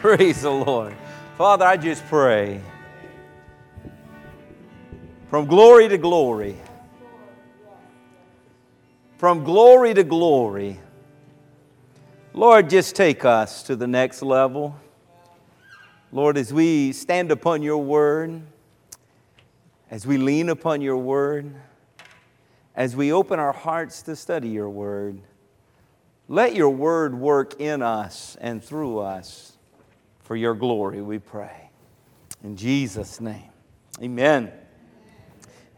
Praise the Lord. Father, I just pray from glory to glory, from glory to glory. Lord, just take us to the next level. Lord, as we stand upon your word, as we lean upon your word, as we open our hearts to study your word, let your word work in us and through us for your glory, we pray. In Jesus' name, amen.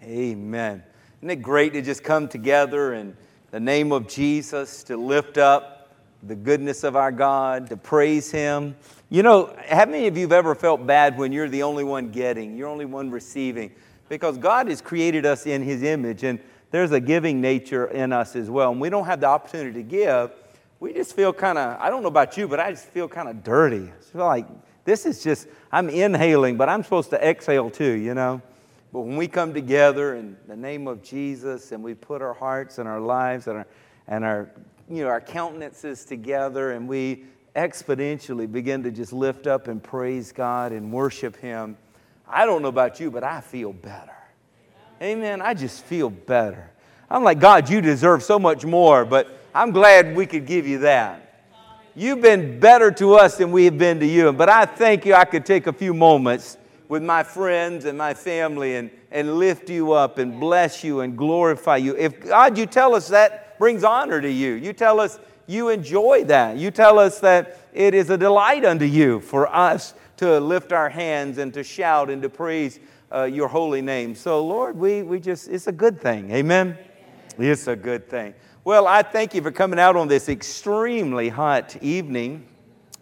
Amen. Isn't it great to just come together in the name of Jesus to lift up the goodness of our God, to praise Him? You know, how many of you have ever felt bad when you're the only one getting, you're only one receiving? Because God has created us in His image, and there's a giving nature in us as well. And we don't have the opportunity to give we just feel kind of, I don't know about you, but I just feel kind of dirty. Feel like this is just, I'm inhaling, but I'm supposed to exhale too, you know? But when we come together in the name of Jesus and we put our hearts and our lives and our, and our, you know, our countenances together and we exponentially begin to just lift up and praise God and worship Him, I don't know about you, but I feel better. Amen. I just feel better. I'm like, God, you deserve so much more, but I'm glad we could give you that. You've been better to us than we have been to you. But I thank you I could take a few moments with my friends and my family and, and lift you up and bless you and glorify you. If God, you tell us that brings honor to you, you tell us you enjoy that, you tell us that it is a delight unto you for us to lift our hands and to shout and to praise uh, your holy name. So, Lord, we, we just, it's a good thing. Amen? It's a good thing. Well, I thank you for coming out on this extremely hot evening.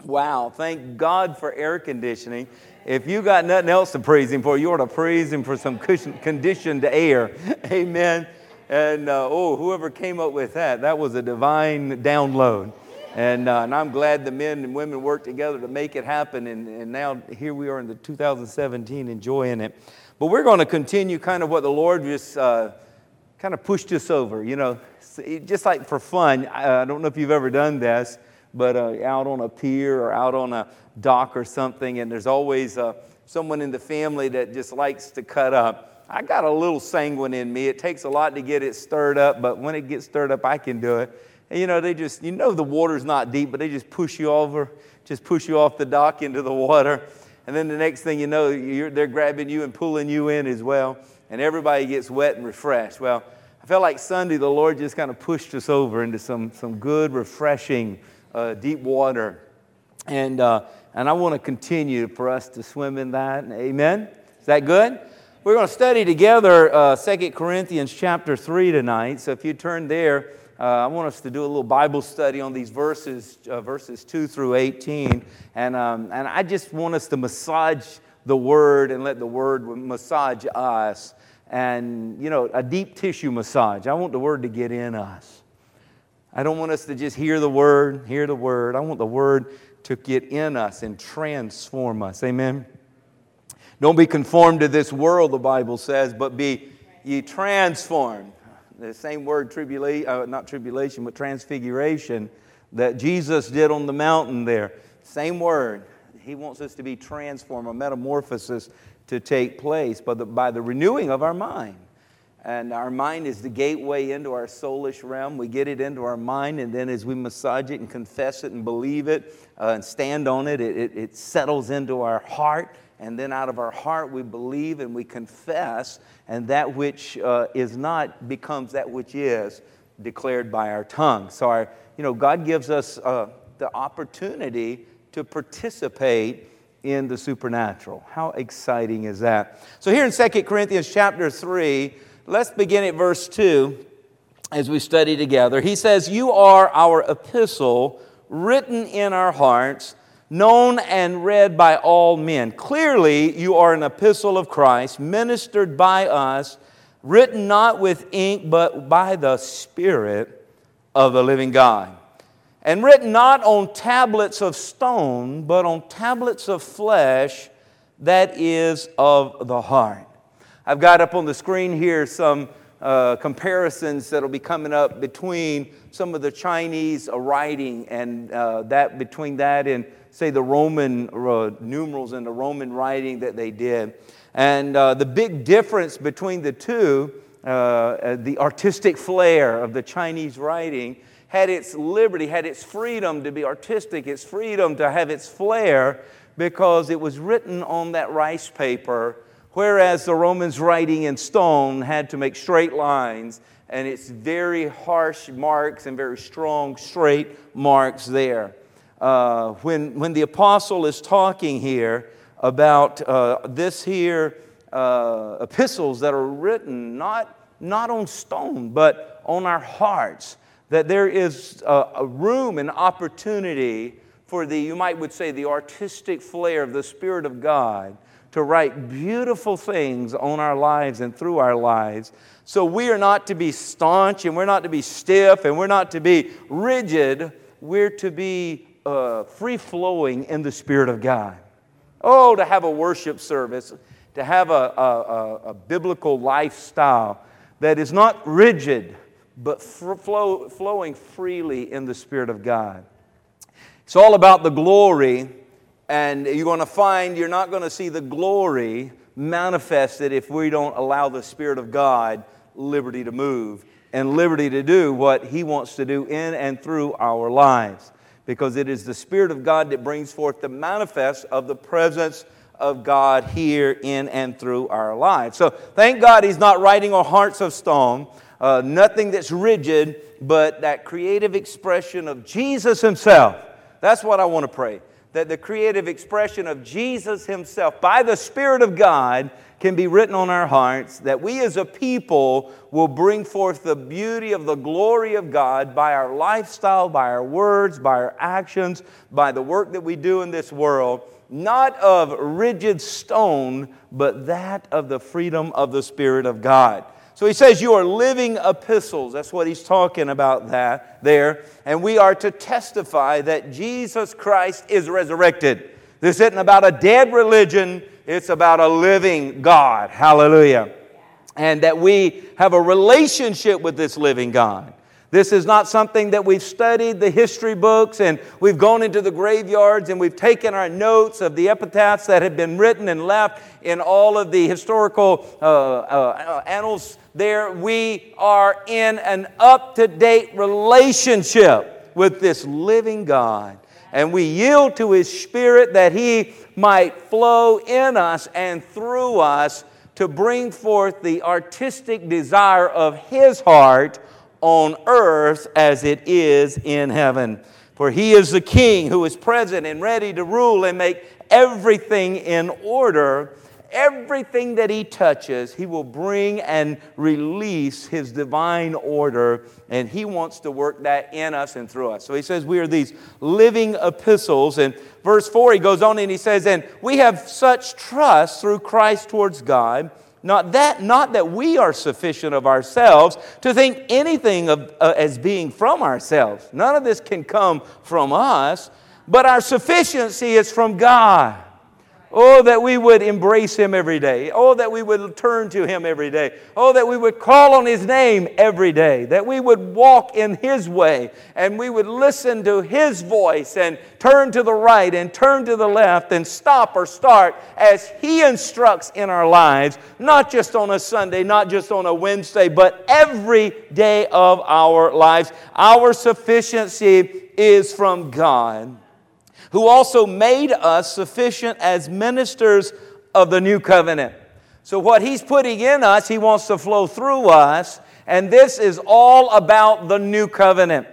Wow, thank God for air conditioning. If you got nothing else to praise Him for, you ought to praise Him for some conditioned air. Amen. And uh, oh, whoever came up with that, that was a divine download. And, uh, and I'm glad the men and women worked together to make it happen. And, and now here we are in the 2017 enjoying it. But we're going to continue kind of what the Lord just uh, kind of pushed us over. You know, just like for fun, I don't know if you've ever done this, but uh, out on a pier or out on a dock or something, and there's always uh, someone in the family that just likes to cut up. I got a little sanguine in me. It takes a lot to get it stirred up, but when it gets stirred up, I can do it. And you know, they just, you know, the water's not deep, but they just push you over, just push you off the dock into the water. And then the next thing you know, they're grabbing you and pulling you in as well. And everybody gets wet and refreshed. Well, felt like Sunday the Lord just kind of pushed us over into some, some good, refreshing, uh, deep water. And, uh, and I want to continue for us to swim in that. Amen? Is that good? We're going to study together uh, 2 Corinthians chapter 3 tonight. So if you turn there, uh, I want us to do a little Bible study on these verses, uh, verses 2 through 18. And, um, and I just want us to massage the Word and let the Word massage us and, you know, a deep tissue massage. I want the word to get in us. I don't want us to just hear the word, hear the word. I want the word to get in us and transform us. Amen. Don't be conformed to this world, the Bible says, but be ye transformed. The same word, tribulation, uh, not tribulation, but transfiguration that Jesus did on the mountain there. Same word. He wants us to be transformed, a metamorphosis to take place by the, by the renewing of our mind. And our mind is the gateway into our soulish realm. We get it into our mind, and then as we massage it and confess it and believe it uh, and stand on it, it, it, it settles into our heart. And then out of our heart, we believe and we confess, and that which uh, is not becomes that which is declared by our tongue. So, our, you know, God gives us uh, the opportunity to participate in the supernatural. How exciting is that? So here in 2 Corinthians chapter 3, let's begin at verse 2 as we study together. He says, "You are our epistle written in our hearts, known and read by all men. Clearly, you are an epistle of Christ, ministered by us, written not with ink, but by the Spirit of the living God." And written not on tablets of stone, but on tablets of flesh that is of the heart. I've got up on the screen here some uh, comparisons that'll be coming up between some of the Chinese uh, writing and uh, that between that and say the Roman uh, numerals and the Roman writing that they did. And uh, the big difference between the two, uh, the artistic flair of the Chinese writing had its liberty, had its freedom to be artistic, its freedom to have its flair because it was written on that rice paper Whereas the Romans writing in stone had to make straight lines, and it's very harsh marks and very strong straight marks there. Uh, when, when the apostle is talking here about uh, this here uh, epistles that are written not, not on stone, but on our hearts, that there is a, a room and opportunity for the, you might would say, the artistic flair of the Spirit of God to write beautiful things on our lives and through our lives. So we are not to be staunch and we're not to be stiff and we're not to be rigid. We're to be uh, free flowing in the Spirit of God. Oh, to have a worship service, to have a, a, a biblical lifestyle that is not rigid, but flow, flowing freely in the Spirit of God. It's all about the glory and you're going to find you're not going to see the glory manifested if we don't allow the Spirit of God liberty to move and liberty to do what He wants to do in and through our lives. Because it is the Spirit of God that brings forth the manifest of the presence of God here in and through our lives. So thank God He's not writing on hearts of stone, uh, nothing that's rigid, but that creative expression of Jesus Himself. That's what I want to pray that the creative expression of Jesus Himself by the Spirit of God can be written on our hearts, that we as a people will bring forth the beauty of the glory of God by our lifestyle, by our words, by our actions, by the work that we do in this world, not of rigid stone, but that of the freedom of the Spirit of God. So he says, You are living epistles. That's what he's talking about that there. And we are to testify that Jesus Christ is resurrected. This isn't about a dead religion, it's about a living God. Hallelujah. And that we have a relationship with this living God. This is not something that we've studied the history books and we've gone into the graveyards and we've taken our notes of the epitaphs that have been written and left in all of the historical uh, uh, annals there. We are in an up to date relationship with this living God. And we yield to His Spirit that He might flow in us and through us to bring forth the artistic desire of His heart on earth as it is in heaven. For he is the king who is present and ready to rule and make everything in order. Everything that he touches, he will bring and release his divine order, and he wants to work that in us and through us. So he says, We are these living epistles. And verse 4, he goes on and he says, And we have such trust through Christ towards God not that, not that we are sufficient of ourselves to think anything of, uh, as being from ourselves. None of this can come from us, but our sufficiency is from God. Oh, that we would embrace Him every day. Oh, that we would turn to Him every day. Oh, that we would call on His name every day. That we would walk in His way and we would listen to His voice and turn to the right and turn to the left and stop or start as He instructs in our lives, not just on a Sunday, not just on a Wednesday, but every day of our lives. Our sufficiency is from God who also made us sufficient as ministers of the new covenant. So, what He's putting in us, He wants to flow through us, and this is all about the new covenant.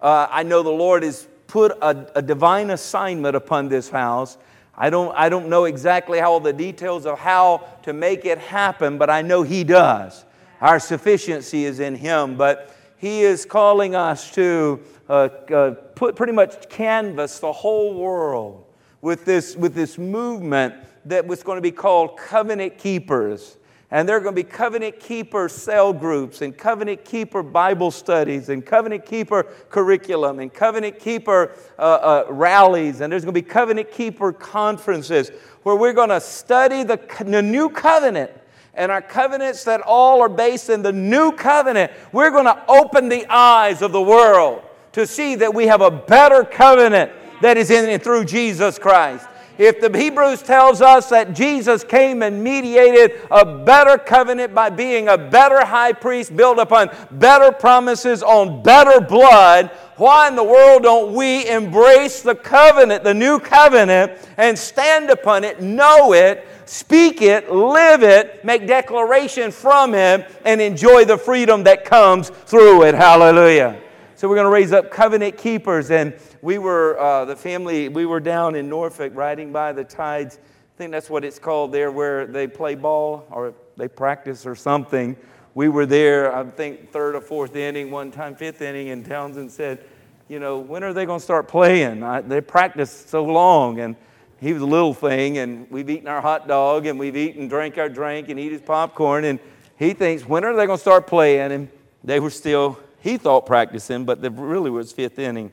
Uh, I know the Lord has put a, a divine assignment upon this house. I don't, I don't know exactly how all the details of how to make it happen, but I know He does. Our sufficiency is in Him, but He is calling us to uh, uh, put pretty much canvas the whole world with this, with this movement that was going to be called covenant keepers. And there are going to be covenant keeper cell groups and covenant keeper Bible studies and covenant keeper curriculum and covenant keeper uh, uh, rallies. And there's going to be covenant keeper conferences where we're going to study the, the new covenant and our covenants that all are based in the new covenant, we're going to open the eyes of the world to see that we have a better covenant that is in and through Jesus Christ. If the Hebrews tells us that Jesus came and mediated a better covenant by being a better high priest built upon better promises on better blood, why in the world don't we embrace the covenant, the new covenant, and stand upon it, know it, speak it, live it, make declaration from it, and enjoy the freedom that comes through it? Hallelujah. So we're going to raise up covenant keepers and we were, uh, the family, we were down in Norfolk riding by the tides. I think that's what it's called there, where they play ball or they practice or something. We were there, I think, third or fourth inning, one time, fifth inning, and Townsend said, You know, when are they going to start playing? I, they practiced so long. And he was a little thing, and we've eaten our hot dog, and we've eaten, drank our drink, and eat his popcorn. And he thinks, When are they going to start playing? And they were still, he thought, practicing, but it really was fifth inning.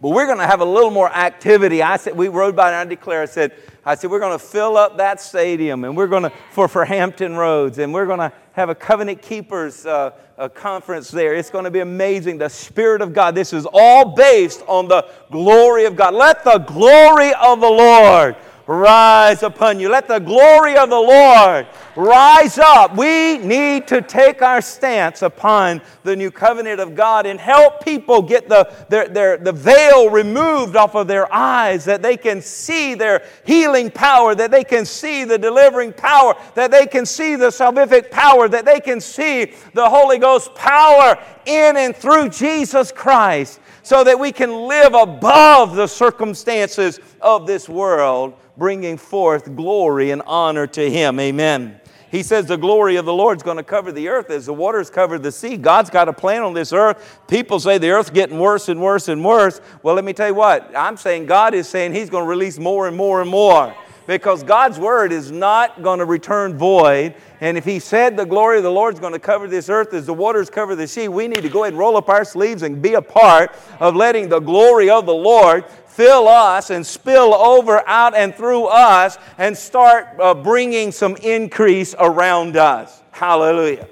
But we're going to have a little more activity. I said, we rode by and I declare, I said, I said, we're going to fill up that stadium and we're going to, for, for Hampton Roads, and we're going to have a covenant keepers uh, a conference there. It's going to be amazing. The Spirit of God. This is all based on the glory of God. Let the glory of the Lord rise upon you. Let the glory of the Lord rise up. We need to take our stance upon the new covenant of God and help people get the, their, their, the veil removed off of their eyes, that they can see their healing power, that they can see the delivering power, that they can see the salvific power, that they can see the Holy Ghost power in and through Jesus Christ, so that we can live above the circumstances of this world bringing forth glory and honor to Him. Amen. He says the glory of the Lord is going to cover the earth as the waters cover the sea. God's got a plan on this earth. People say the earth's getting worse and worse and worse. Well, let me tell you what. I'm saying God is saying He's going to release more and more and more because God's word is not going to return void. And if He said the glory of the Lord is going to cover this earth as the waters cover the sea, we need to go ahead and roll up our sleeves and be a part of letting the glory of the Lord fill us and spill over out and through us and start uh, bringing some increase around us. Hallelujah.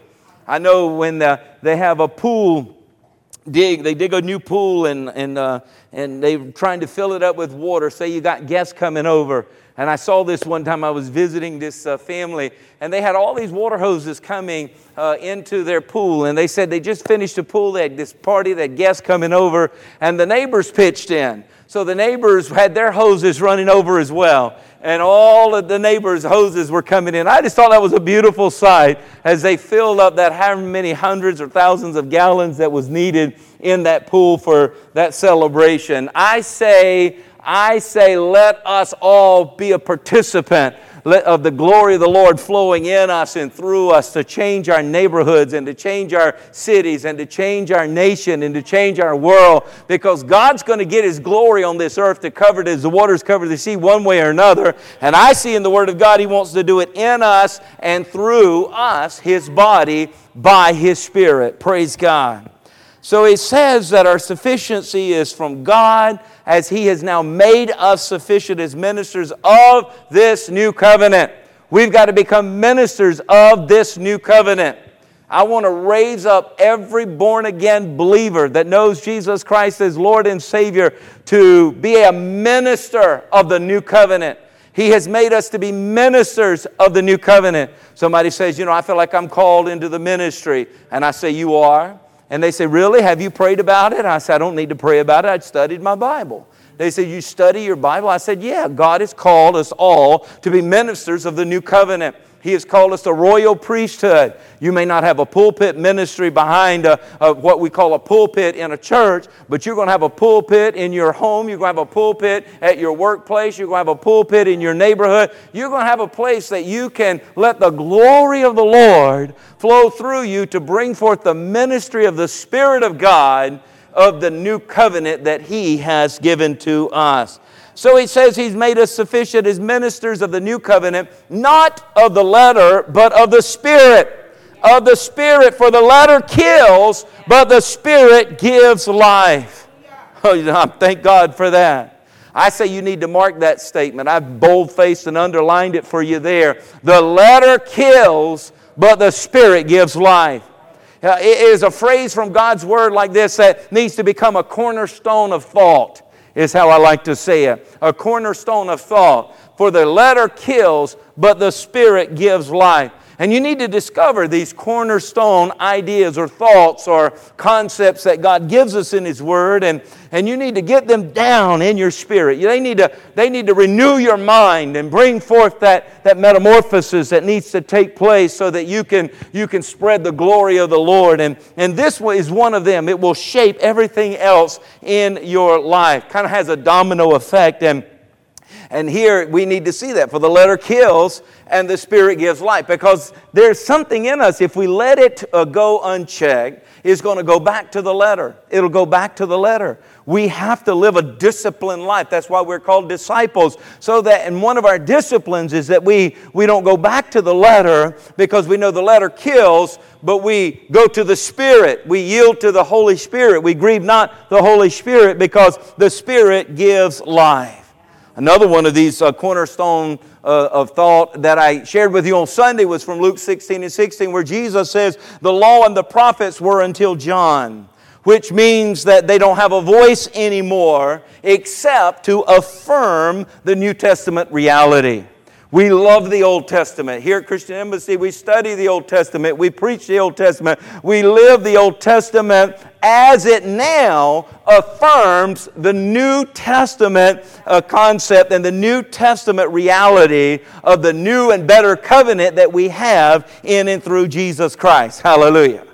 I know when the, they have a pool dig, they dig a new pool and, and, uh, and they're trying to fill it up with water. Say you got guests coming over. And I saw this one time I was visiting this uh, family, and they had all these water hoses coming uh, into their pool. And they said they just finished a pool, they had this party, that guests coming over, and the neighbors pitched in. So the neighbors had their hoses running over as well. And all of the neighbors' hoses were coming in. I just thought that was a beautiful sight as they filled up that how many hundreds or thousands of gallons that was needed in that pool for that celebration. I say, I say, let us all be a participant of the glory of the Lord flowing in us and through us to change our neighborhoods and to change our cities and to change our nation and to change our world because God's going to get His glory on this earth to cover it as the waters cover the sea one way or another. And I see in the Word of God He wants to do it in us and through us, His body, by His Spirit. Praise God. So He says that our sufficiency is from God as He has now made us sufficient as ministers of this new covenant. We've got to become ministers of this new covenant. I want to raise up every born again believer that knows Jesus Christ as Lord and Savior to be a minister of the new covenant. He has made us to be ministers of the new covenant. Somebody says, You know, I feel like I'm called into the ministry. And I say, You are. And they say, Really? Have you prayed about it? I said, I don't need to pray about it. I studied my Bible. They said, You study your Bible? I said, Yeah, God has called us all to be ministers of the new covenant. He has called us a royal priesthood. You may not have a pulpit ministry behind a, a, what we call a pulpit in a church, but you're going to have a pulpit in your home. You're going to have a pulpit at your workplace. You're going to have a pulpit in your neighborhood. You're going to have a place that you can let the glory of the Lord flow through you to bring forth the ministry of the Spirit of God of the new covenant that He has given to us. So he says he's made us sufficient as ministers of the new covenant, not of the letter, but of the Spirit. Of the Spirit, for the letter kills, but the Spirit gives life. Oh, thank God for that. I say you need to mark that statement. I've bold faced and underlined it for you there. The letter kills, but the Spirit gives life. Uh, it is a phrase from God's Word like this that needs to become a cornerstone of thought, is how I like to say it. A cornerstone of thought. For the letter kills, but the Spirit gives life. And you need to discover these cornerstone ideas or thoughts or concepts that God gives us in His Word, and, and you need to get them down in your spirit. They need, to, they need to renew your mind and bring forth that, that metamorphosis that needs to take place so that you can, you can spread the glory of the Lord. And, and this is one of them. It will shape everything else in your life. Kind of has a domino effect. And and here we need to see that. For the letter kills and the spirit gives life. Because there's something in us, if we let it uh, go unchecked, is going to go back to the letter. It'll go back to the letter. We have to live a disciplined life. That's why we're called disciples. So that, and one of our disciplines is that we, we don't go back to the letter because we know the letter kills, but we go to the Spirit. We yield to the Holy Spirit. We grieve not the Holy Spirit because the Spirit gives life. Another one of these uh, cornerstone uh, of thought that I shared with you on Sunday was from Luke 16 and 16, where Jesus says, The law and the prophets were until John, which means that they don't have a voice anymore except to affirm the New Testament reality. We love the Old Testament. Here at Christian Embassy, we study the Old Testament. We preach the Old Testament. We live the Old Testament as it now affirms the New Testament uh, concept and the New Testament reality of the new and better covenant that we have in and through Jesus Christ. Hallelujah.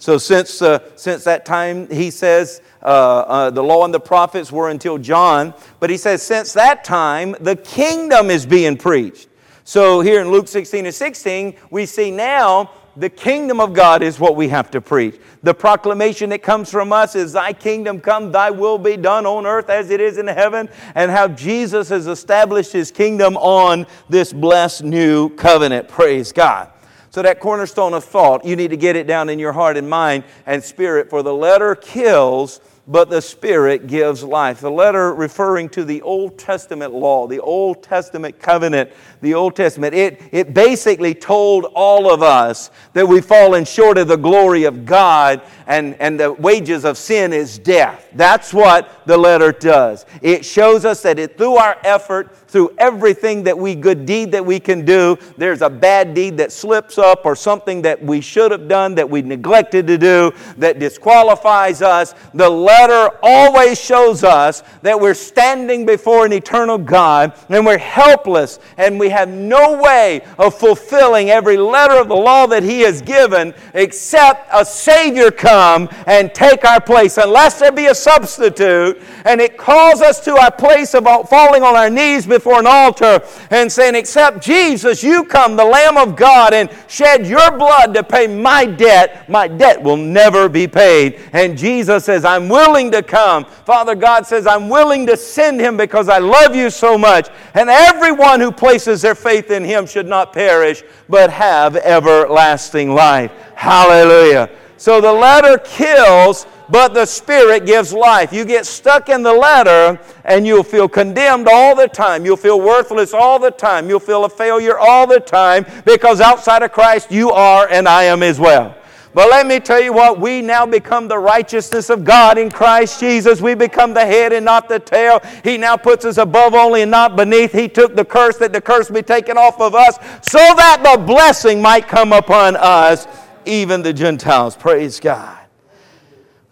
So, since, uh, since that time, he says, uh, uh, the law and the prophets were until John, but he says, since that time, the kingdom is being preached. So here in Luke 16 and 16, we see now the kingdom of God is what we have to preach. The proclamation that comes from us is, Thy kingdom come, Thy will be done on earth as it is in heaven, and how Jesus has established His kingdom on this blessed new covenant. Praise God. So, that cornerstone of thought, you need to get it down in your heart and mind and spirit, for the letter kills but the Spirit gives life. The letter referring to the Old Testament law, the Old Testament covenant, the Old Testament, it, it basically told all of us that we've fallen short of the glory of God and, and the wages of sin is death. That's what the letter does. It shows us that it, through our effort, through everything that we good deed that we can do, there's a bad deed that slips up or something that we should have done that we neglected to do that disqualifies us. The letter always shows us that we're standing before an eternal God and we're helpless and we have no way of fulfilling every letter of the law that He has given except a Savior come and take our place. Unless there be a substitute and it calls us to our place of falling on our knees before an altar and saying, Except Jesus, you come, the Lamb of God, and shed your blood to pay my debt. My debt will never be paid. And Jesus says, I'm willing to come. Father God says, I'm willing to send him because I love you so much. And everyone who places their faith in him should not perish, but have everlasting life. Hallelujah. So the letter kills but the Spirit gives life. You get stuck in the letter and you'll feel condemned all the time. You'll feel worthless all the time. You'll feel a failure all the time because outside of Christ you are and I am as well. But let me tell you what, we now become the righteousness of God in Christ Jesus. We become the head and not the tail. He now puts us above only and not beneath. He took the curse that the curse be taken off of us so that the blessing might come upon us, even the Gentiles. Praise God.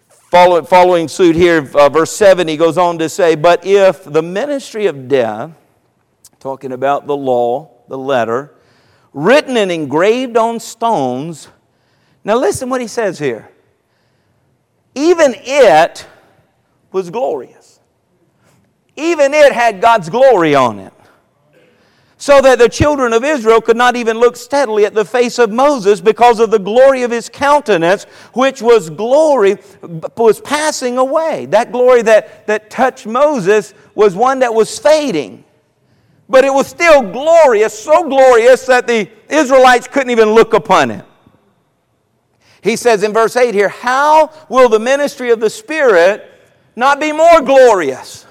Follow, following suit here, uh, verse 7, he goes on to say, But if the ministry of death, talking about the law, the letter, written and engraved on stones, now listen what he says here. Even it was glorious. Even it had God's glory on it so that the children of Israel could not even look steadily at the face of Moses because of the glory of his countenance, which was glory, was passing away. That glory that, that touched Moses was one that was fading. But it was still glorious, so glorious that the Israelites couldn't even look upon it. He says in verse 8 here, How will the ministry of the Spirit not be more glorious?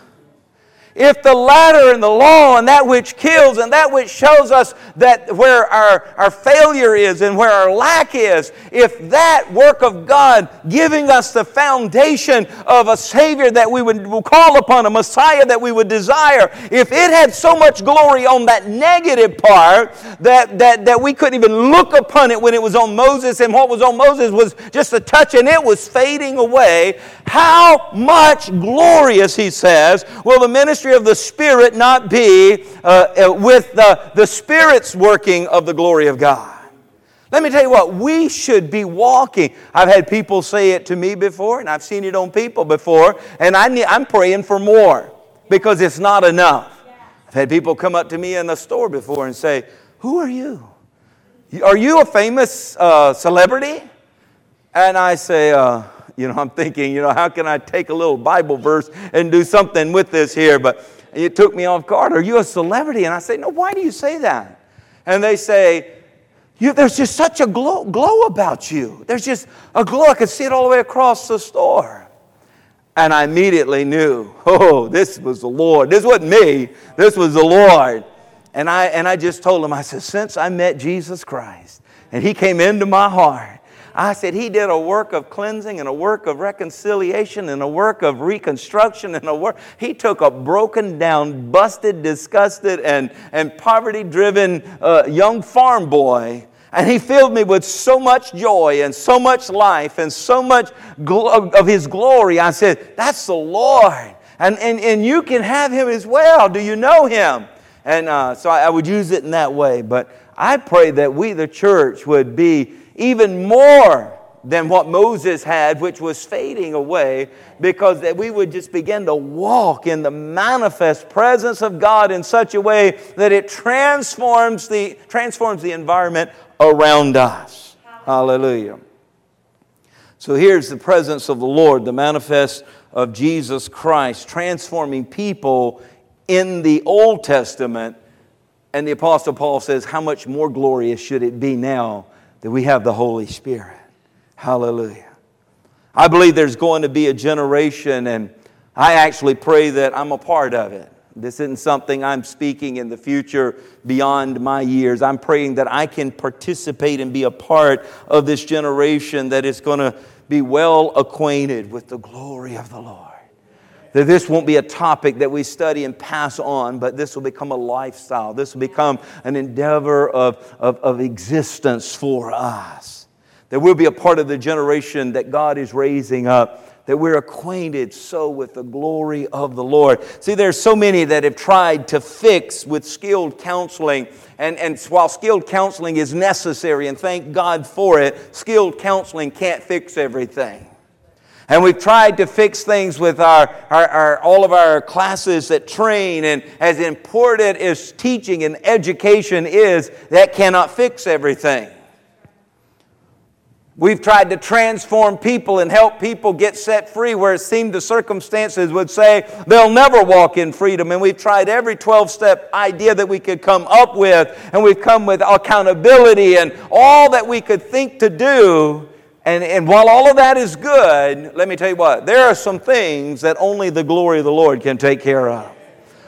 If the latter and the law and that which kills and that which shows us that where our, our failure is and where our lack is, if that work of God giving us the foundation of a Savior that we would call upon, a Messiah that we would desire, if it had so much glory on that negative part that, that, that we couldn't even look upon it when it was on Moses and what was on Moses was just a touch and it was fading away, how much glorious, he says, will the ministry ministry of the Spirit not be uh, uh, with the, the Spirit's working of the glory of God? Let me tell you what, we should be walking. I've had people say it to me before, and I've seen it on people before, and I I'm praying for more because it's not enough. I've had people come up to me in the store before and say, Who are you? Are you a famous uh, celebrity? And I say, uh, you know, I'm thinking, you know, how can I take a little Bible verse and do something with this here? But it took me off guard. Are you a celebrity? And I say, no, why do you say that? And they say, there's just such a glow, glow about you. There's just a glow. I could see it all the way across the store. And I immediately knew, oh, this was the Lord. This wasn't me. This was the Lord. And I, and I just told him, I said, since I met Jesus Christ and he came into my heart, I said, He did a work of cleansing and a work of reconciliation and a work of reconstruction and a work. He took a broken down, busted, disgusted, and, and poverty driven uh, young farm boy. And he filled me with so much joy and so much life and so much gl- of his glory. I said, That's the Lord. And, and, and you can have him as well. Do you know him? And uh, so I, I would use it in that way. But I pray that we, the church, would be even more than what Moses had, which was fading away, because that we would just begin to walk in the manifest presence of God in such a way that it transforms the, transforms the environment around us. Hallelujah. So here's the presence of the Lord, the manifest of Jesus Christ, transforming people in the Old Testament. And the Apostle Paul says, How much more glorious should it be now that we have the Holy Spirit. Hallelujah. I believe there's going to be a generation, and I actually pray that I'm a part of it. This isn't something I'm speaking in the future beyond my years. I'm praying that I can participate and be a part of this generation that is going to be well acquainted with the glory of the Lord that this won't be a topic that we study and pass on, but this will become a lifestyle. This will become an endeavor of, of, of existence for us. That we'll be a part of the generation that God is raising up that we're acquainted so with the glory of the Lord. See, there's so many that have tried to fix with skilled counseling. And, and while skilled counseling is necessary, and thank God for it, skilled counseling can't fix everything. And we've tried to fix things with our, our, our, all of our classes that train. And as important as teaching and education is, that cannot fix everything. We've tried to transform people and help people get set free where it seemed the circumstances would say they'll never walk in freedom. And we've tried every 12 step idea that we could come up with, and we've come with accountability and all that we could think to do. And, and while all of that is good, let me tell you what, there are some things that only the glory of the Lord can take care of.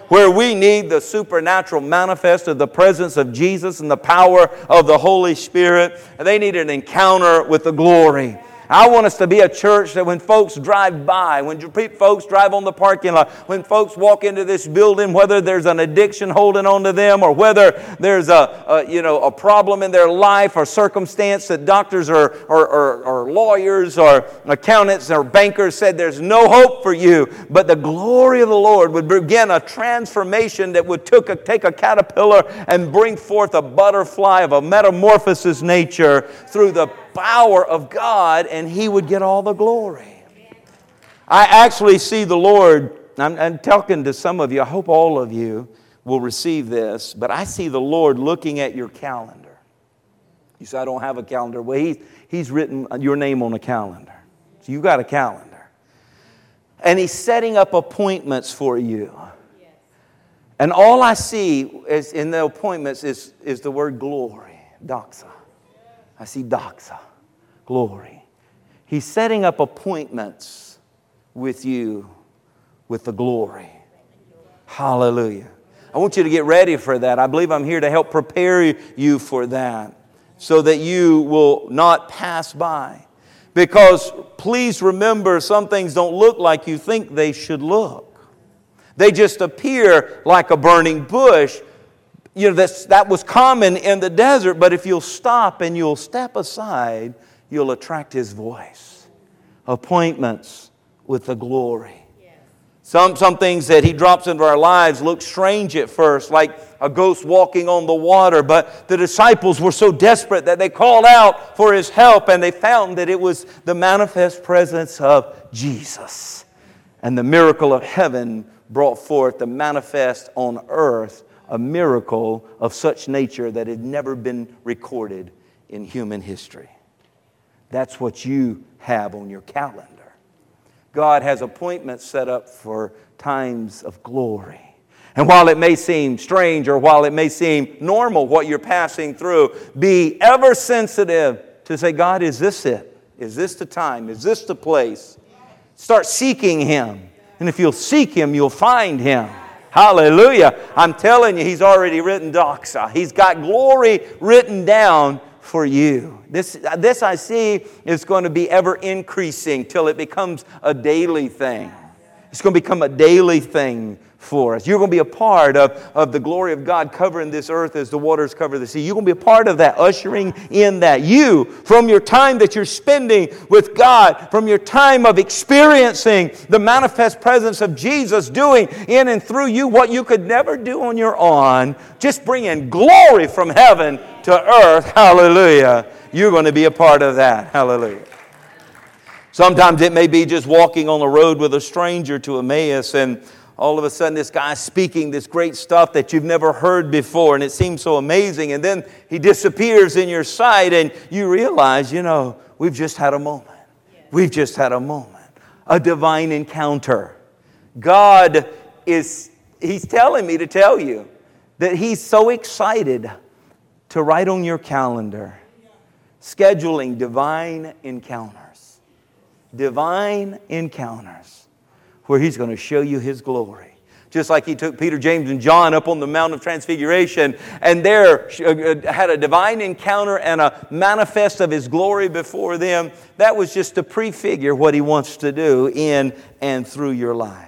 Where we need the supernatural manifest of the presence of Jesus and the power of the Holy Spirit, they need an encounter with the glory. I want us to be a church that when folks drive by, when folks drive on the parking lot, when folks walk into this building, whether there's an addiction holding on to them or whether there's a, a you know, a problem in their life or circumstance that doctors or, or, or, or lawyers or accountants or bankers said there's no hope for you, but the glory of the Lord would begin a transformation that would took a, take a caterpillar and bring forth a butterfly of a metamorphosis nature through the power of God and He would get all the glory. I actually see the Lord, I'm, I'm talking to some of you, I hope all of you will receive this, but I see the Lord looking at your calendar. You say, I don't have a calendar. Well, he's, he's written your name on a calendar. So you got a calendar. And He's setting up appointments for you. And all I see is in the appointments is, is the word glory, doxa. I see doxa glory. He's setting up appointments with you with the glory. Hallelujah. I want you to get ready for that. I believe I'm here to help prepare you for that so that you will not pass by. Because please remember, some things don't look like you think they should look. They just appear like a burning bush. You know, that's, that was common in the desert, but if you'll stop and you'll step aside, you'll attract His voice. Appointments with the glory. Some, some things that he drops into our lives look strange at first, like a ghost walking on the water, but the disciples were so desperate that they called out for his help and they found that it was the manifest presence of Jesus. And the miracle of heaven brought forth the manifest on earth, a miracle of such nature that had never been recorded in human history. That's what you have on your calendar. God has appointments set up for times of glory. And while it may seem strange or while it may seem normal what you're passing through, be ever sensitive to say, God, is this it? Is this the time? Is this the place? Start seeking Him. And if you'll seek Him, you'll find Him. Hallelujah. I'm telling you, He's already written doxa. He's got glory written down for you. This, this I see is going to be ever increasing till it becomes a daily thing. It's going to become a daily thing for us. You're going to be a part of, of the glory of God covering this earth as the waters cover the sea. You're going to be a part of that, ushering in that. You, from your time that you're spending with God, from your time of experiencing the manifest presence of Jesus doing in and through you what you could never do on your own, just bringing glory from heaven to earth. Hallelujah. You're going to be a part of that. Hallelujah. Sometimes it may be just walking on the road with a stranger to Emmaus and all of a sudden this guy's speaking this great stuff that you've never heard before and it seems so amazing and then he disappears in your sight and you realize you know we've just had a moment. We've just had a moment. A divine encounter. God is he's telling me to tell you that he's so excited to write on your calendar scheduling divine encounters. Divine encounters where He's going to show you His glory. Just like He took Peter, James, and John up on the Mount of Transfiguration and there uh, uh, had a divine encounter and a manifest of His glory before them. That was just to prefigure what He wants to do in and through your life.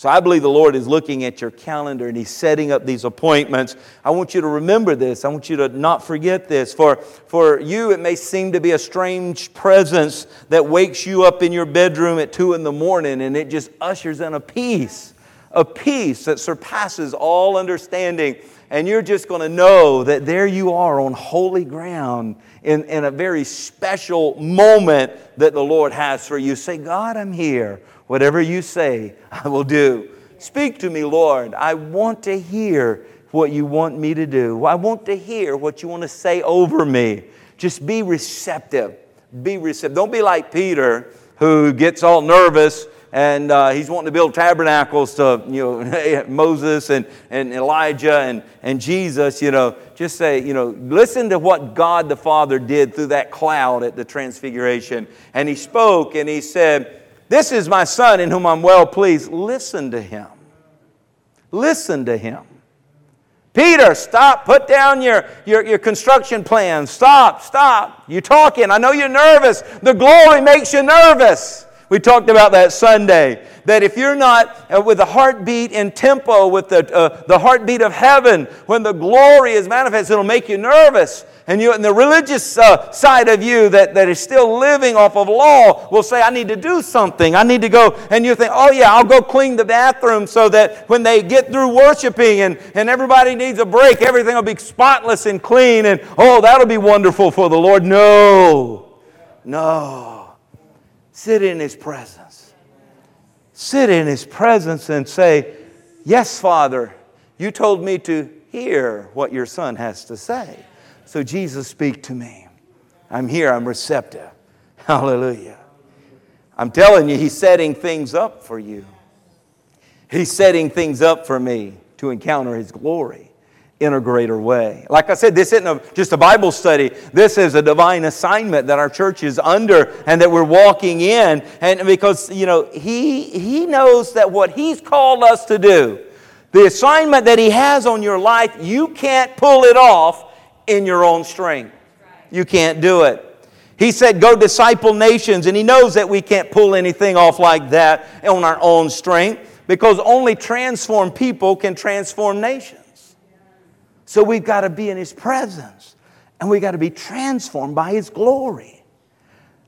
So I believe the Lord is looking at your calendar and He's setting up these appointments. I want you to remember this. I want you to not forget this. For, for you, it may seem to be a strange presence that wakes you up in your bedroom at two in the morning and it just ushers in a peace, a peace that surpasses all understanding. And you're just going to know that there you are on holy ground in, in a very special moment that the Lord has for you. Say, God, I'm here. Whatever you say, I will do. Speak to me, Lord. I want to hear what you want me to do. I want to hear what you want to say over me. Just be receptive. Be receptive. Don't be like Peter, who gets all nervous and uh, he's wanting to build tabernacles to you know Moses and, and Elijah and, and Jesus. You know, just say you know listen to what God the Father did through that cloud at the Transfiguration, and he spoke and he said. This is my son in whom I'm well pleased. Listen to him. Listen to him. Peter, stop. Put down your, your, your construction plans. Stop, stop. You're talking. I know you're nervous. The glory makes you nervous. We talked about that Sunday. That if you're not uh, with a heartbeat in tempo with the, uh, the heartbeat of heaven, when the glory is manifest, it'll make you nervous. And, you, and the religious uh, side of you that, that is still living off of law will say, I need to do something. I need to go. And you think, oh, yeah, I'll go clean the bathroom so that when they get through worshiping and, and everybody needs a break, everything will be spotless and clean. And oh, that'll be wonderful for the Lord. No, no. Sit in His presence. Sit in His presence and say, Yes, Father, you told me to hear what your Son has to say. So, Jesus, speak to me. I'm here, I'm receptive. Hallelujah. I'm telling you, He's setting things up for you. He's setting things up for me to encounter His glory in a greater way. Like I said, this isn't a, just a Bible study. This is a divine assignment that our church is under and that we're walking in. And because, you know, He, he knows that what He's called us to do, The assignment that He has on your life, you can't pull it off in your own strength. You can't do it. He said, Go disciple nations, and He knows that we can't pull anything off like that on our own strength because only transformed people can transform nations. So we've got to be in His presence and we've got to be transformed by His glory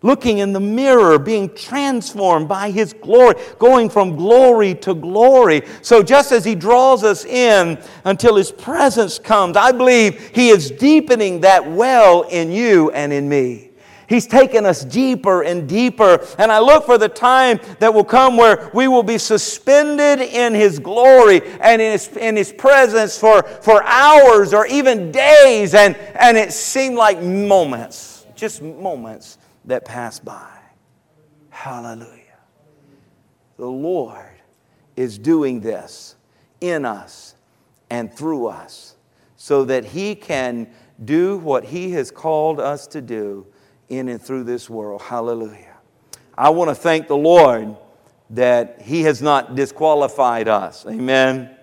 looking in the mirror, being transformed by His glory, going from glory to glory. So, just as He draws us in until His presence comes, I believe He is deepening that well in you and in me. He's taken us deeper and deeper. And I look for the time that will come where we will be suspended in His glory and in His, in his presence for, for hours or even days. And, and it seemed like moments, just moments that pass by. Hallelujah. The Lord is doing this in us and through us so that He can do what He has called us to do in and through this world. Hallelujah. I want to thank the Lord that He has not disqualified us. Amen.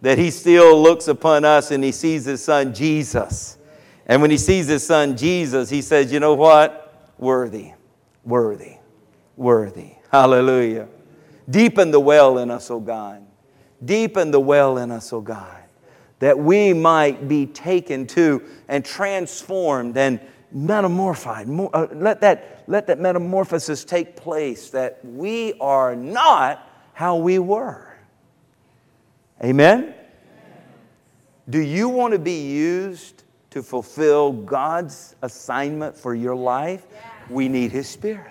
That He still looks upon us and He sees His Son Jesus. And when He sees His Son Jesus, He says, You know what? worthy, worthy, worthy. Hallelujah. Deepen the well in us, O God. Deepen the well in us, O God, that we might be taken to and transformed and metamorphized. Uh, let, that, let that metamorphosis take place, that we are not how we were. Amen? Do you want to be used to fulfill God's assignment for your life? Yeah we need His Spirit.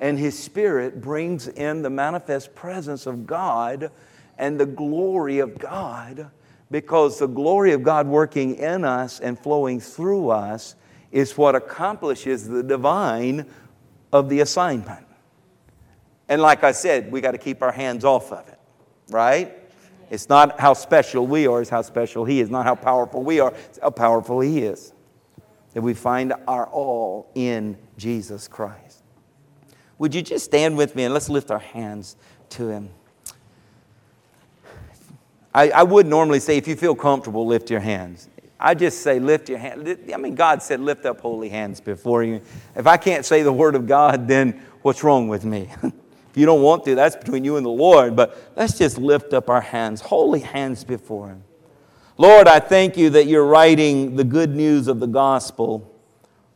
And His Spirit brings in the manifest presence of God and the glory of God because the glory of God working in us and flowing through us is what accomplishes the divine of the assignment. And like I said, we got to keep our hands off of it, right? It's not how special we are, it's how special He is. Not how powerful we are, it's how powerful He is that we find our all in Jesus Christ. Would you just stand with me and let's lift our hands to Him? I, I would normally say, if you feel comfortable, lift your hands. I just say, lift your hand. I mean, God said, lift up holy hands before you. If I can't say the word of God, then what's wrong with me? if you don't want to, that's between you and the Lord. But let's just lift up our hands, holy hands before Him. Lord, I thank you that you're writing the good news of the gospel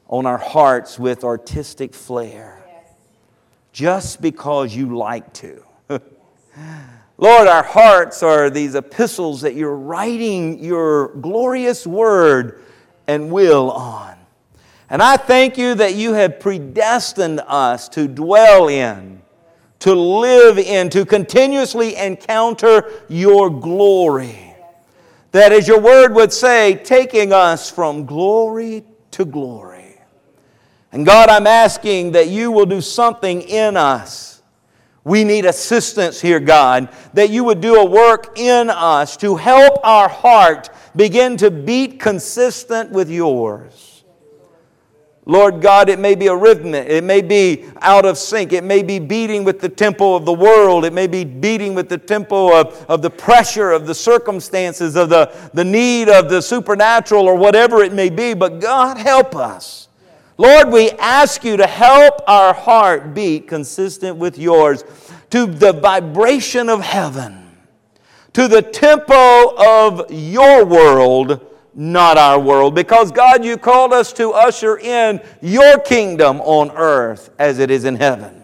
on our hearts with artistic flair just because you like to. Lord, our hearts are these epistles that you're writing your glorious word and will on. And I thank you that you have predestined us to dwell in, to live in, to continuously encounter your glory that, as your word would say, taking us from glory to glory. And God, I'm asking that you will do something in us. We need assistance here, God, that you would do a work in us to help our heart begin to beat consistent with yours. Lord God, it may be a rhythm, it may be out of sync, it may be beating with the tempo of the world, it may be beating with the tempo of, of the pressure of the circumstances, of the, the need of the supernatural, or whatever it may be. But God, help us. Lord, we ask you to help our heart beat consistent with yours to the vibration of heaven, to the tempo of your world not our world. Because, God, you called us to usher in your kingdom on earth as it is in heaven.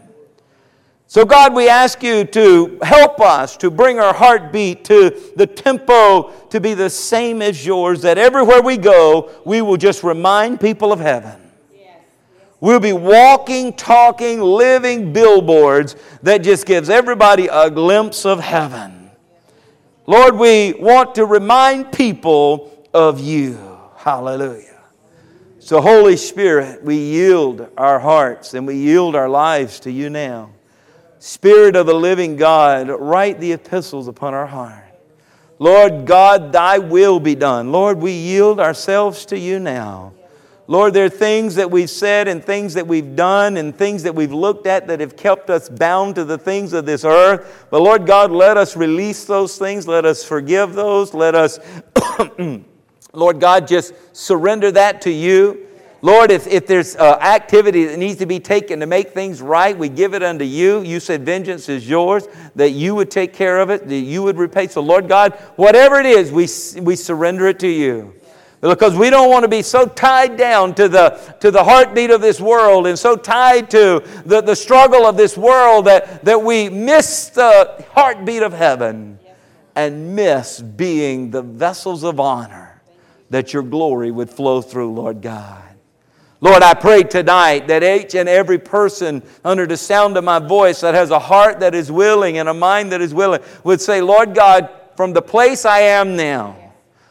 So, God, we ask you to help us to bring our heartbeat to the tempo to be the same as yours, that everywhere we go, we will just remind people of heaven. We'll be walking, talking, living billboards that just gives everybody a glimpse of heaven. Lord, we want to remind people of you. Hallelujah. So, Holy Spirit, we yield our hearts and we yield our lives to you now. Spirit of the living God, write the epistles upon our heart. Lord God, thy will be done. Lord, we yield ourselves to you now. Lord, there are things that we've said and things that we've done and things that we've looked at that have kept us bound to the things of this earth. But Lord God, let us release those things. Let us forgive those. Let us, Lord God, just surrender that to you. Lord, if, if there's uh, activity that needs to be taken to make things right, we give it unto you. You said vengeance is yours, that you would take care of it, that you would repay. So, Lord God, whatever it is, we, we surrender it to you. Because we don't want to be so tied down to the, to the heartbeat of this world and so tied to the, the struggle of this world that, that we miss the heartbeat of heaven and miss being the vessels of honor that your glory would flow through, Lord God. Lord, I pray tonight that each and every person under the sound of my voice that has a heart that is willing and a mind that is willing would say, Lord God, from the place I am now,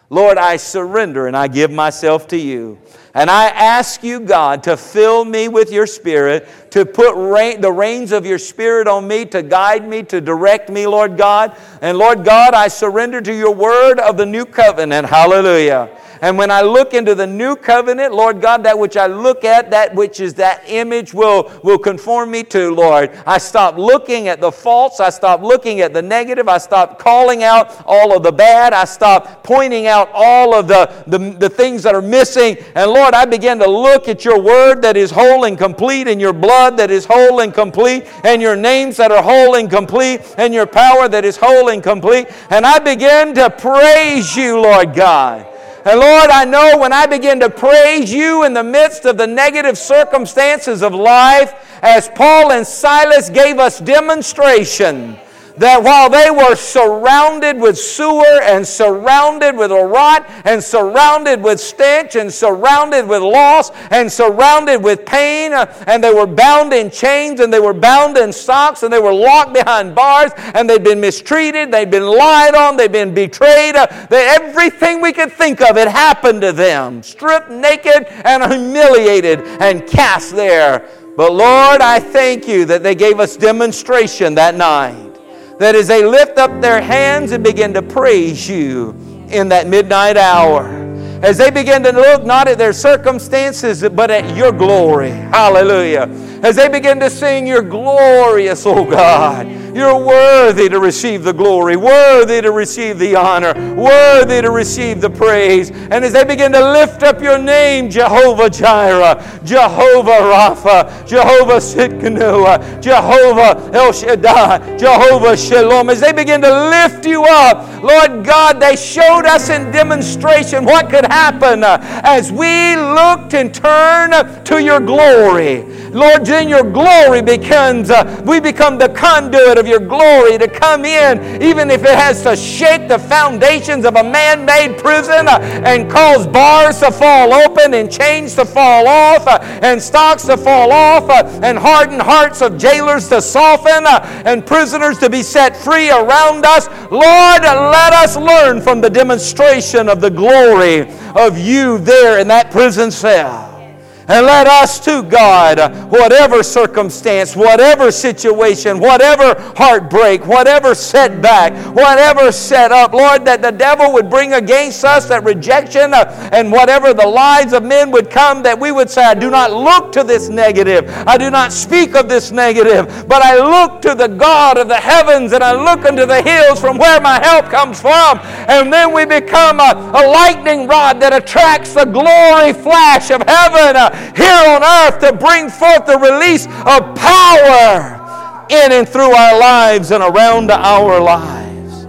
Lord, I surrender and I give myself to you. And I ask you, God, to fill me with your spirit, to put rain, the reins of your spirit on me, to guide me, to direct me, Lord God. And Lord God, I surrender to your word of the new covenant. Hallelujah. And when I look into the new covenant, Lord God, that which I look at, that which is that image will, will conform me to, Lord. I stop looking at the false. I stop looking at the negative. I stop calling out all of the bad. I stop pointing out all of the, the, the things that are missing. And Lord, I begin to look at your word that is whole and complete, in your blood that is whole and complete, and your names that are whole and complete, and your power that is whole and complete. And I begin to praise you, Lord God. And Lord, I know when I begin to praise you in the midst of the negative circumstances of life, as Paul and Silas gave us demonstration that while they were surrounded with sewer and surrounded with a rot and surrounded with stench and surrounded with loss and surrounded with pain, uh, and they were bound in chains and they were bound in stocks and they were locked behind bars and they'd been mistreated, they'd been lied on, they'd been betrayed. Uh, they, everything we could think of had happened to them, stripped naked and humiliated and cast there. But Lord, I thank you that they gave us demonstration that night that as they lift up their hands and begin to praise you in that midnight hour, as they begin to look not at their circumstances but at your glory. Hallelujah. As they begin to sing, You're glorious, oh God. You're worthy to receive the glory, worthy to receive the honor, worthy to receive the praise. And as they begin to lift up your name, Jehovah Jireh, Jehovah Rapha, Jehovah Tsidkenu, Jehovah El Shaddai, Jehovah Shalom, as they begin to lift you up, Lord God, they showed us in demonstration what could happen as we looked and turned to your glory. Lord, then your glory becomes, uh, we become the conduit of your glory to come in, even if it has to shake the foundations of a man made prison uh, and cause bars to fall open and chains to fall off uh, and stocks to fall off uh, and hardened hearts of jailers to soften uh, and prisoners to be set free around us. Lord, let us learn from the demonstration of the glory of you there in that prison cell. And let us too, God, whatever circumstance, whatever situation, whatever heartbreak, whatever setback, whatever set up, Lord, that the devil would bring against us, that rejection uh, and whatever the lies of men would come, that we would say, I do not look to this negative. I do not speak of this negative, but I look to the God of the heavens and I look unto the hills from where my help comes from. And then we become a, a lightning rod that attracts the glory flash of heaven. Here on earth to bring forth the release of power in and through our lives and around our lives.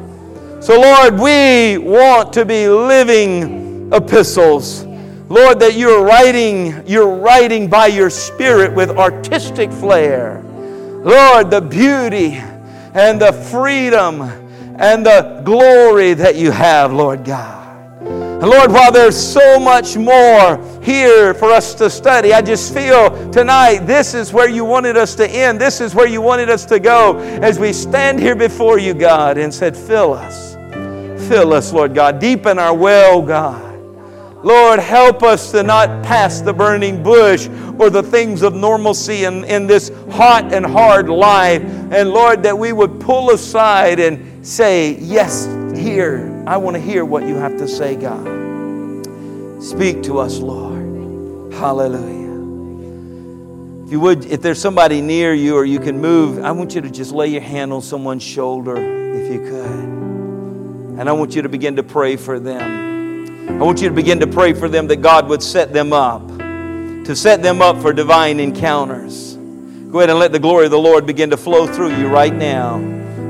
So, Lord, we want to be living epistles. Lord, that you're writing, you're writing by your Spirit with artistic flair. Lord, the beauty and the freedom and the glory that you have, Lord God. And Lord, while there's so much more here for us to study, I just feel tonight this is where you wanted us to end. This is where you wanted us to go as we stand here before you, God, and said, Fill us. Fill us, Lord God. Deepen our well, God. Lord, help us to not pass the burning bush or the things of normalcy in, in this hot and hard life. And Lord, that we would pull aside and say, Yes, here. I want to hear what you have to say, God. Speak to us, Lord. Hallelujah. If you would, if there's somebody near you or you can move, I want you to just lay your hand on someone's shoulder if you could. And I want you to begin to pray for them. I want you to begin to pray for them that God would set them up, to set them up for divine encounters. Go ahead and let the glory of the Lord begin to flow through you right now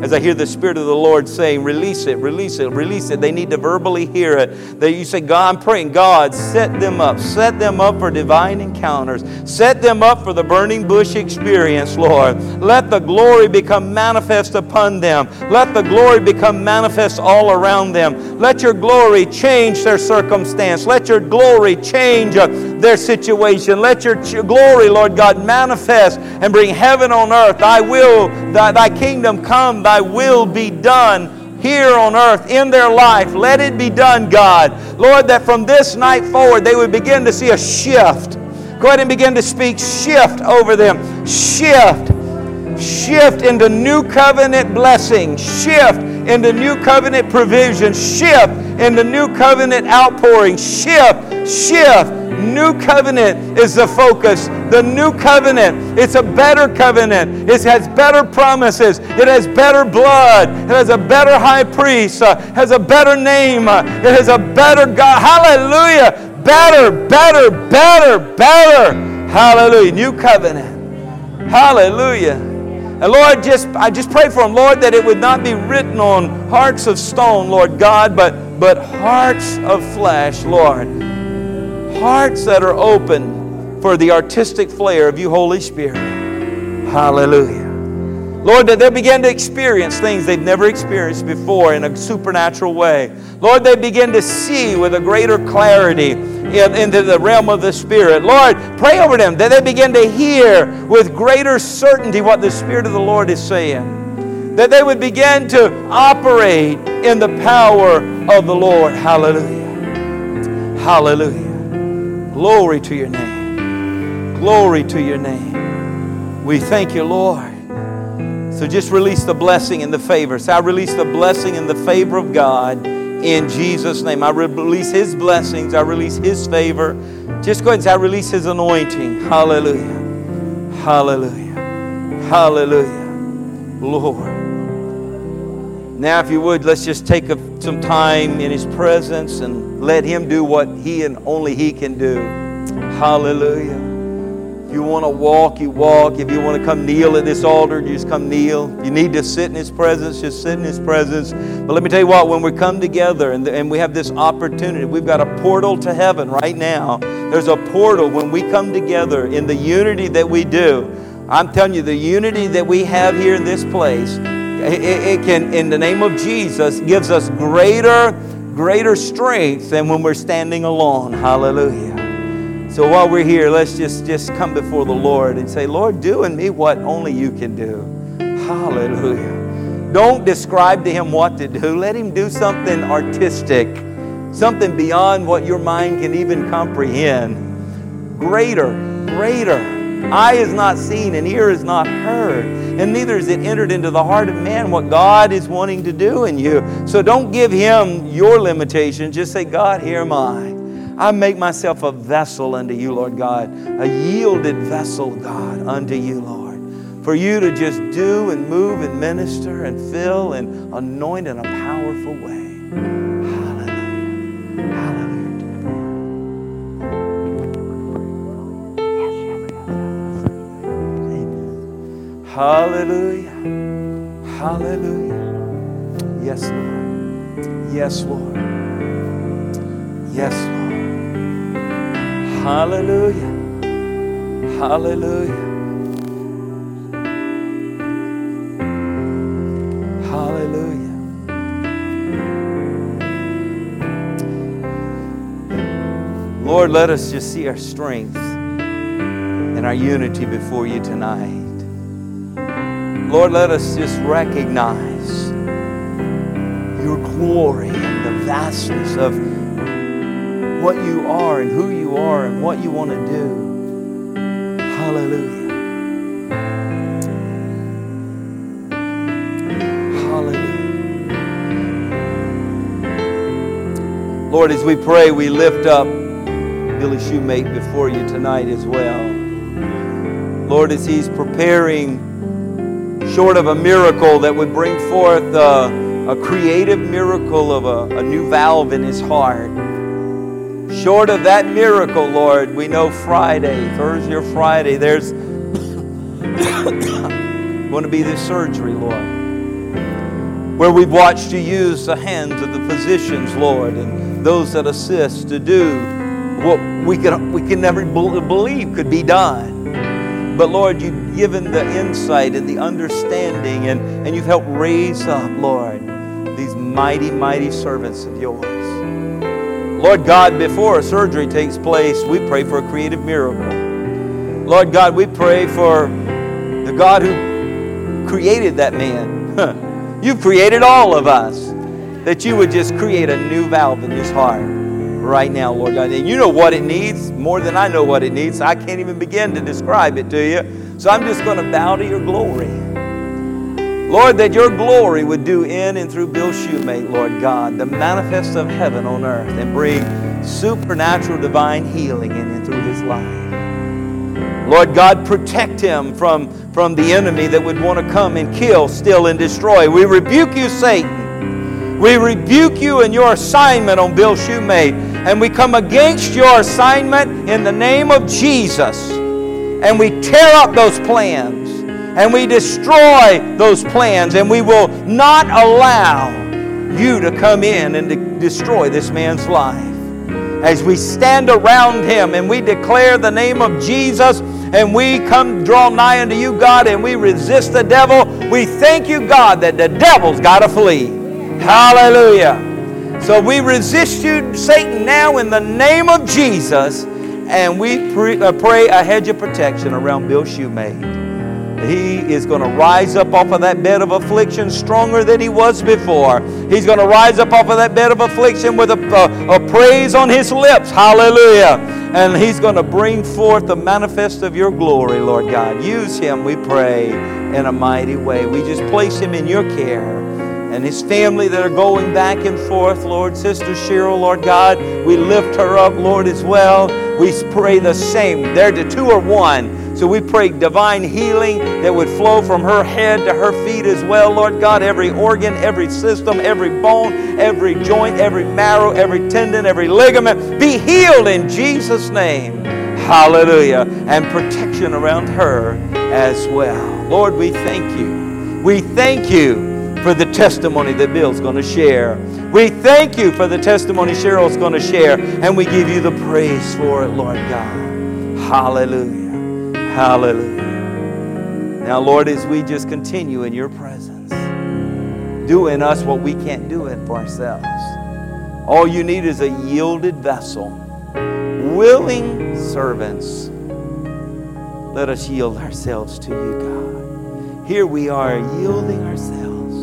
as I hear the Spirit of the Lord saying, release it, release it, release it. They need to verbally hear it. That you say, God, I'm praying, God, set them up. Set them up for divine encounters. Set them up for the burning bush experience, Lord. Let the glory become manifest upon them. Let the glory become manifest all around them. Let your glory change their circumstance. Let your glory change uh, their situation. Let your glory, Lord God, manifest and bring heaven on earth. Thy will, thy, thy kingdom come thy will be done here on earth in their life. Let it be done, God. Lord, that from this night forward they would begin to see a shift. Go ahead and begin to speak shift over them. Shift. Shift into new covenant blessing. Shift into new covenant provision. Shift into new covenant outpouring. Shift. Shift New covenant is the focus. The new covenant, it's a better covenant. It has better promises. It has better blood. It has a better high priest. Uh, has a better name. Uh, it has a better God. Hallelujah. Better, better, better, better. Hallelujah. New covenant. Hallelujah. And Lord, just I just pray for them, Lord, that it would not be written on hearts of stone, Lord God, but but hearts of flesh, Lord hearts that are open for the artistic flair of you, Holy Spirit. Hallelujah. Lord, that they begin to experience things they've never experienced before in a supernatural way. Lord, they begin to see with a greater clarity in, into the realm of the Spirit. Lord, pray over them that they begin to hear with greater certainty what the Spirit of the Lord is saying. That they would begin to operate in the power of the Lord. Hallelujah. Hallelujah. Glory to your name. Glory to your name. We thank you, Lord. So just release the blessing and the favor. So I release the blessing and the favor of God in Jesus' name. I release His blessings. I release His favor. Just go ahead and say, I release His anointing. Hallelujah. Hallelujah. Hallelujah. Lord. Now, if you would, let's just take some time in His presence and let Him do what He and only He can do. Hallelujah. If you want to walk, you walk. If you want to come kneel at this altar, you just come kneel. If you need to sit in His presence, just sit in His presence. But let me tell you what, when we come together and, and we have this opportunity, we've got a portal to heaven right now. There's a portal when we come together in the unity that we do. I'm telling you, the unity that we have here in this place it, it can, in the name of Jesus, gives us greater, greater strength than when we're standing alone. Hallelujah. So while we're here, let's just, just come before the Lord and say, Lord, do in me what only you can do. Hallelujah. Don't describe to him what to do. Let him do something artistic, something beyond what your mind can even comprehend. Greater, greater. Eye is not seen and ear is not heard, and neither is it entered into the heart of man what God is wanting to do in you. So don't give him your limitation. Just say, God, here am I. I make myself a vessel unto you, Lord God, a yielded vessel, God, unto you, Lord. For you to just do and move and minister and fill and anoint in a powerful way. Hallelujah. Hallelujah. Yes, Lord. Yes, Lord. Yes, Lord. Hallelujah. Hallelujah. Hallelujah. Lord, let us just see our strength and our unity before you tonight. Lord, let us just recognize your glory and the vastness of what you are and who you are and what you want to do. Hallelujah. Hallelujah. Lord, as we pray, we lift up Billy Shoemate before you tonight as well. Lord, as he's preparing, short of a miracle that would bring forth a, a creative miracle of a, a new valve in his heart. Short of that miracle, Lord, we know Friday, Thursday or Friday, there's going to be this surgery, Lord where we've watched you use the hands of the physicians, Lord, and those that assist to do what we can, we can never believe could be done. But Lord, you've given the insight and the understanding, and, and you've helped raise up, Lord, these mighty, mighty servants of yours. Lord God, before a surgery takes place, we pray for a creative miracle. Lord God, we pray for the God who created that man. You've created all of us. That you would just create a new valve in his heart right now, Lord God. And you know what it needs more than I know what it needs. I can't even begin to describe it to you. So I'm just going to bow to your glory. Lord, that your glory would do in and through Bill Shoemate, Lord God, the manifest of heaven on earth, and bring supernatural divine healing in and through his life. Lord God, protect him from from the enemy that would want to come and kill, steal, and destroy. We rebuke you, Satan. We rebuke you and your assignment on Bill Shoemate. And we come against your assignment in the name of Jesus. And we tear up those plans. And we destroy those plans. And we will not allow you to come in and to destroy this man's life. As we stand around him and we declare the name of Jesus and we come draw nigh unto you, God, and we resist the devil, we thank you, God, that the devil's got to flee. Hallelujah. So we resist you, Satan, now in the name of Jesus, and we pre- uh, pray a hedge of protection around Bill Shoemate. He is going to rise up off of that bed of affliction stronger than he was before. He's going to rise up off of that bed of affliction with a, a, a praise on his lips. Hallelujah. And he's going to bring forth the manifest of your glory, Lord God. Use him, we pray, in a mighty way. We just place him in your care and his family that are going back and forth, Lord. Sister Cheryl, Lord God, we lift her up, Lord, as well. We pray the same. They're the two or one. So we pray divine healing that would flow from her head to her feet as well, Lord God. Every organ, every system, every bone, every joint, every marrow, every tendon, every ligament be healed in Jesus' name. Hallelujah. And protection around her as well. Lord, we thank you. We thank you for the testimony that Bill's going to share. We thank you for the testimony Cheryl's going to share, and we give you the praise for it, Lord God. Hallelujah. Hallelujah. Now, Lord, as we just continue in your presence, do in us what we can't do it for ourselves. All you need is a yielded vessel, willing servants. Let us yield ourselves to you, God. Here we are, yielding ourselves,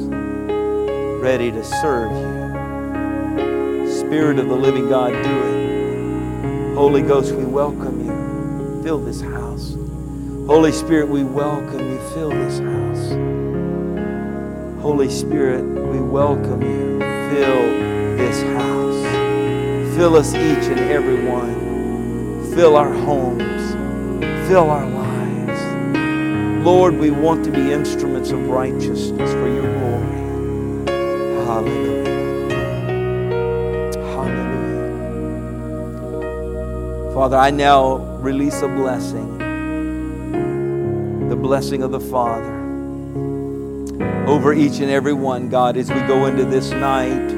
ready to serve you. Spirit of the living God, do it. Holy Ghost, we welcome you. Fill this house. Holy Spirit, we welcome you. Fill this house. Holy Spirit, we welcome you. Fill this house. Fill us each and every one. Fill our homes. Fill our lives. Lord, we want to be instruments of righteousness for your glory. Hallelujah. Hallelujah. Father, I now release a blessing blessing of the Father over each and every one, God, as we go into this night.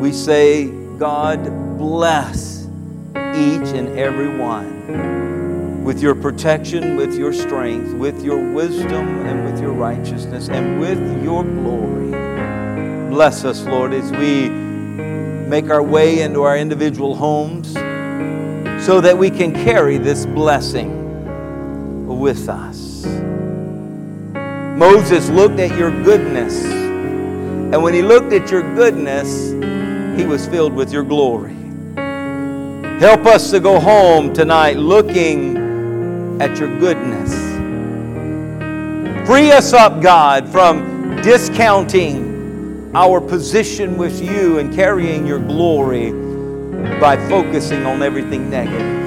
We say, God, bless each and every one with your protection, with your strength, with your wisdom, and with your righteousness, and with your glory. Bless us, Lord, as we make our way into our individual homes so that we can carry this blessing with us. Moses looked at your goodness, and when he looked at your goodness, he was filled with your glory. Help us to go home tonight looking at your goodness. Free us up, God, from discounting our position with you and carrying your glory by focusing on everything negative.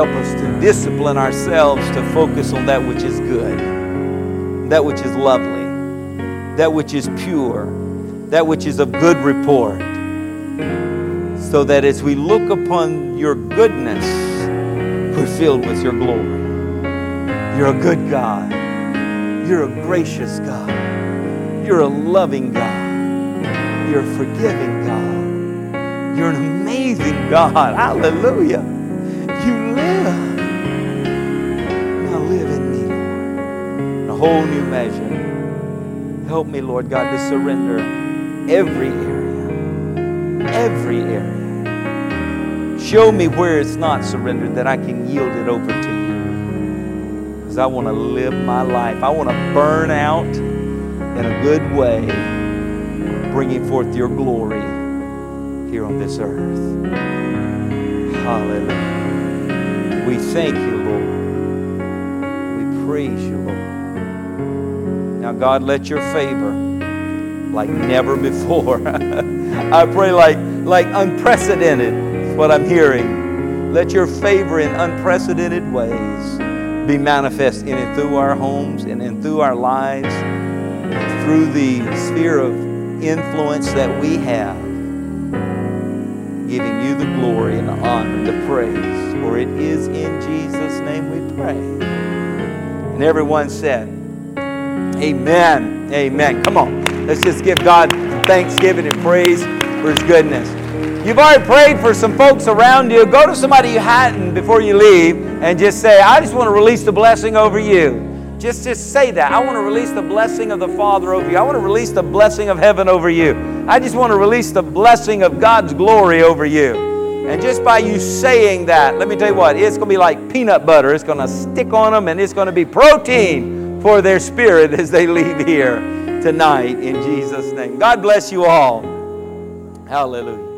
Help us to discipline ourselves to focus on that which is good, that which is lovely, that which is pure, that which is of good report. So that as we look upon your goodness, we're filled with your glory. You're a good God. You're a gracious God. You're a loving God. You're a forgiving God. You're an amazing God. Hallelujah. Whole new measure. Help me, Lord God, to surrender every area. Every area. Show me where it's not surrendered that I can yield it over to you. Because I want to live my life. I want to burn out in a good way, bringing forth your glory here on this earth. Hallelujah. We thank you, Lord. We praise you, Lord. Now, God, let your favor like never before. I pray like, like unprecedented, what I'm hearing. Let your favor in unprecedented ways be manifest in and through our homes and in through our lives, through the sphere of influence that we have, giving you the glory and the honor and the praise. For it is in Jesus' name we pray. And everyone said, Amen. Amen. Come on. Let's just give God thanksgiving and praise for his goodness. You've already prayed for some folks around you. Go to somebody you hadn't before you leave and just say, I just want to release the blessing over you. Just, just say that. I want to release the blessing of the Father over you. I want to release the blessing of heaven over you. I just want to release the blessing of God's glory over you. And just by you saying that, let me tell you what, it's going to be like peanut butter. It's going to stick on them and it's going to be protein for their spirit as they leave here tonight in Jesus' name. God bless you all. Hallelujah.